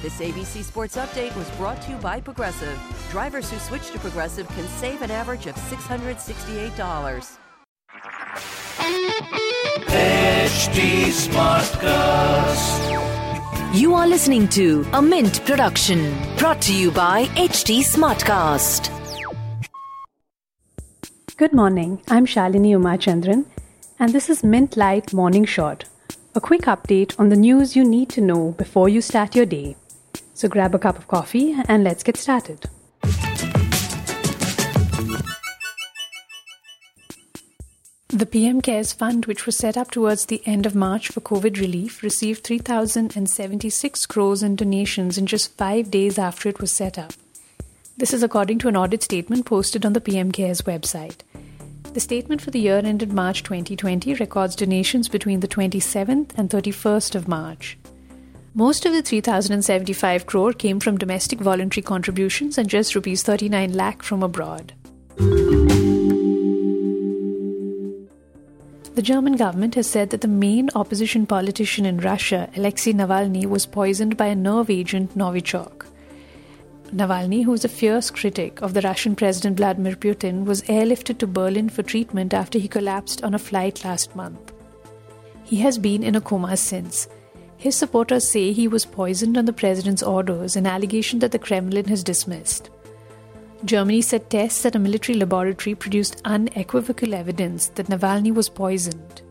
This ABC Sports Update was brought to you by Progressive. Drivers who switch to Progressive can save an average of $668. HT Smartcast. You are listening to a Mint production brought to you by HT Smartcast. Good morning. I'm Shalini Umachandran, and this is Mint Light Morning Shot. a quick update on the news you need to know before you start your day. So grab a cup of coffee and let's get started. The PM CARES Fund, which was set up towards the end of March for COVID relief, received 3,076 crores in donations in just five days after it was set up. This is according to an audit statement posted on the PM CARES website. The statement for the year ended March 2020 records donations between the 27th and 31st of March. Most of the 3075 crore came from domestic voluntary contributions and just rupees 39 lakh from abroad. The German government has said that the main opposition politician in Russia, Alexei Navalny, was poisoned by a nerve agent Novichok. Navalny, who is a fierce critic of the Russian President Vladimir Putin, was airlifted to Berlin for treatment after he collapsed on a flight last month. He has been in a coma since. His supporters say he was poisoned on the president's orders, an allegation that the Kremlin has dismissed. Germany said tests at a military laboratory produced unequivocal evidence that Navalny was poisoned.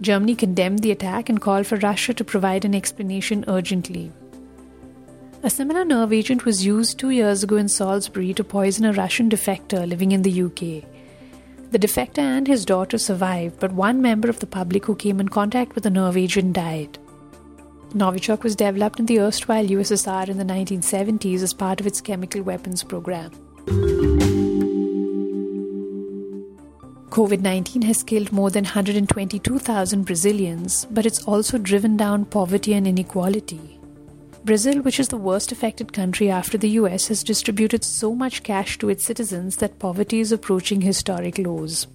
Germany condemned the attack and called for Russia to provide an explanation urgently. A similar nerve agent was used two years ago in Salisbury to poison a Russian defector living in the UK. The defector and his daughter survived, but one member of the public who came in contact with the nerve agent died. Novichok was developed in the erstwhile USSR in the 1970s as part of its chemical weapons program. COVID 19 has killed more than 122,000 Brazilians, but it's also driven down poverty and inequality. Brazil, which is the worst affected country after the US, has distributed so much cash to its citizens that poverty is approaching historic lows.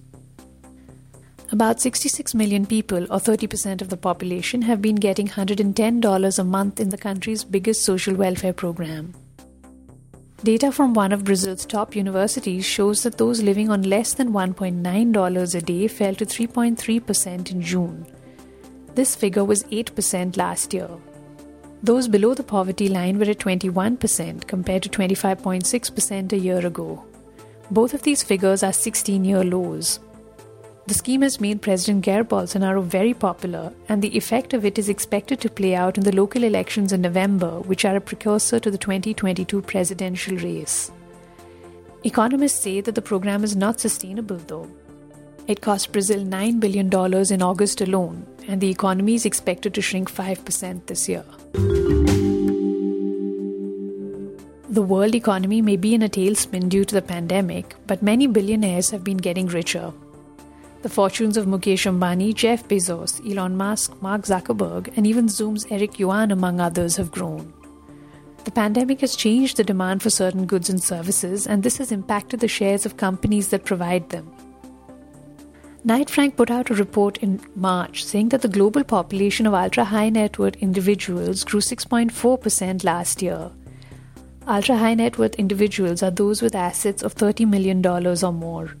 About 66 million people, or 30% of the population, have been getting $110 a month in the country's biggest social welfare program. Data from one of Brazil's top universities shows that those living on less than $1.9 a day fell to 3.3% in June. This figure was 8% last year. Those below the poverty line were at 21% compared to 25.6% a year ago. Both of these figures are 16 year lows. The scheme has made President Jair Bolsonaro very popular, and the effect of it is expected to play out in the local elections in November, which are a precursor to the 2022 presidential race. Economists say that the program is not sustainable, though. It cost Brazil $9 billion in August alone, and the economy is expected to shrink 5% this year. The world economy may be in a tailspin due to the pandemic, but many billionaires have been getting richer. The fortunes of Mukesh Ambani, Jeff Bezos, Elon Musk, Mark Zuckerberg, and even Zoom's Eric Yuan, among others, have grown. The pandemic has changed the demand for certain goods and services, and this has impacted the shares of companies that provide them. Knight Frank put out a report in March saying that the global population of ultra high net worth individuals grew 6.4% last year. Ultra high net worth individuals are those with assets of $30 million or more.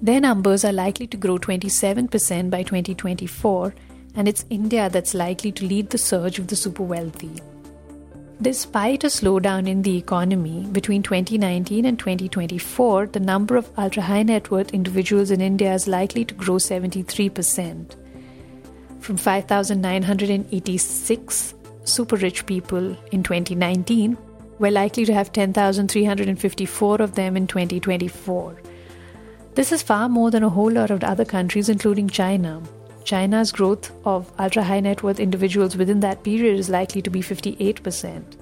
Their numbers are likely to grow 27% by 2024 and it's India that's likely to lead the surge of the super wealthy. Despite a slowdown in the economy, between 2019 and 2024, the number of ultra high net worth individuals in India is likely to grow 73%. From 5,986 super rich people in 2019, we're likely to have 10,354 of them in 2024. This is far more than a whole lot of other countries, including China. China's growth of ultra high net worth individuals within that period is likely to be 58%.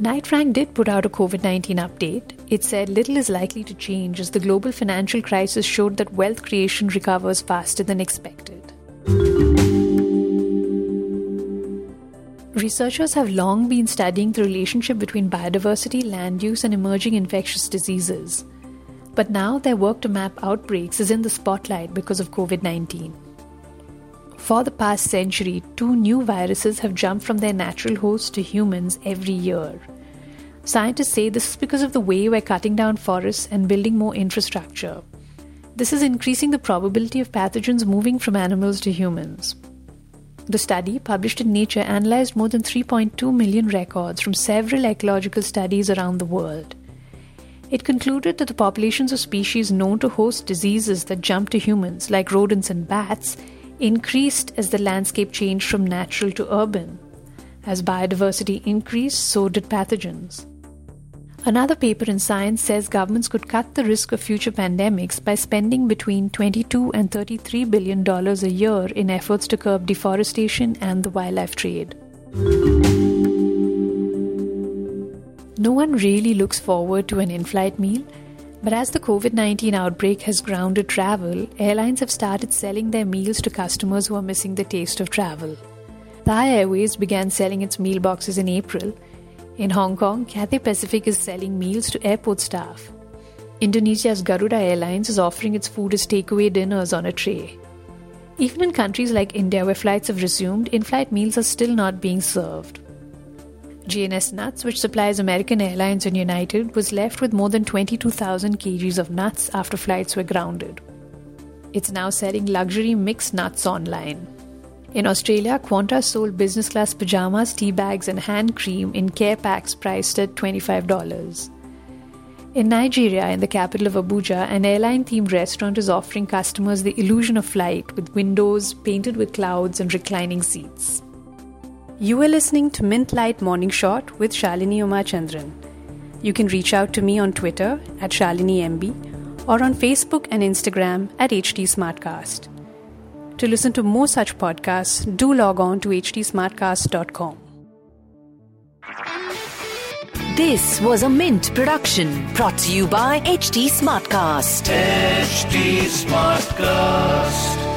Knight Frank did put out a COVID 19 update. It said little is likely to change as the global financial crisis showed that wealth creation recovers faster than expected. Researchers have long been studying the relationship between biodiversity, land use, and emerging infectious diseases. But now their work to map outbreaks is in the spotlight because of COVID 19. For the past century, two new viruses have jumped from their natural hosts to humans every year. Scientists say this is because of the way we're cutting down forests and building more infrastructure. This is increasing the probability of pathogens moving from animals to humans. The study, published in Nature, analyzed more than 3.2 million records from several ecological studies around the world. It concluded that the populations of species known to host diseases that jump to humans, like rodents and bats, increased as the landscape changed from natural to urban. As biodiversity increased, so did pathogens. Another paper in Science says governments could cut the risk of future pandemics by spending between 22 and 33 billion dollars a year in efforts to curb deforestation and the wildlife trade. No one really looks forward to an in flight meal, but as the COVID 19 outbreak has grounded travel, airlines have started selling their meals to customers who are missing the taste of travel. Thai Airways began selling its meal boxes in April. In Hong Kong, Cathay Pacific is selling meals to airport staff. Indonesia's Garuda Airlines is offering its food as takeaway dinners on a tray. Even in countries like India, where flights have resumed, in flight meals are still not being served. JNS Nuts, which supplies American Airlines and United, was left with more than 22,000 kgs of nuts after flights were grounded. It's now selling luxury mixed nuts online. In Australia, Qantas sold business class pajamas, tea bags, and hand cream in care packs priced at $25. In Nigeria, in the capital of Abuja, an airline themed restaurant is offering customers the illusion of flight with windows painted with clouds and reclining seats. You are listening to Mint Light Morning Shot with Shalini Umachandran. You can reach out to me on Twitter at ShaliniMB or on Facebook and Instagram at HT Smartcast. To listen to more such podcasts, do log on to htsmartcast.com. This was a Mint production brought to you by HT Smartcast. HT Smartcast.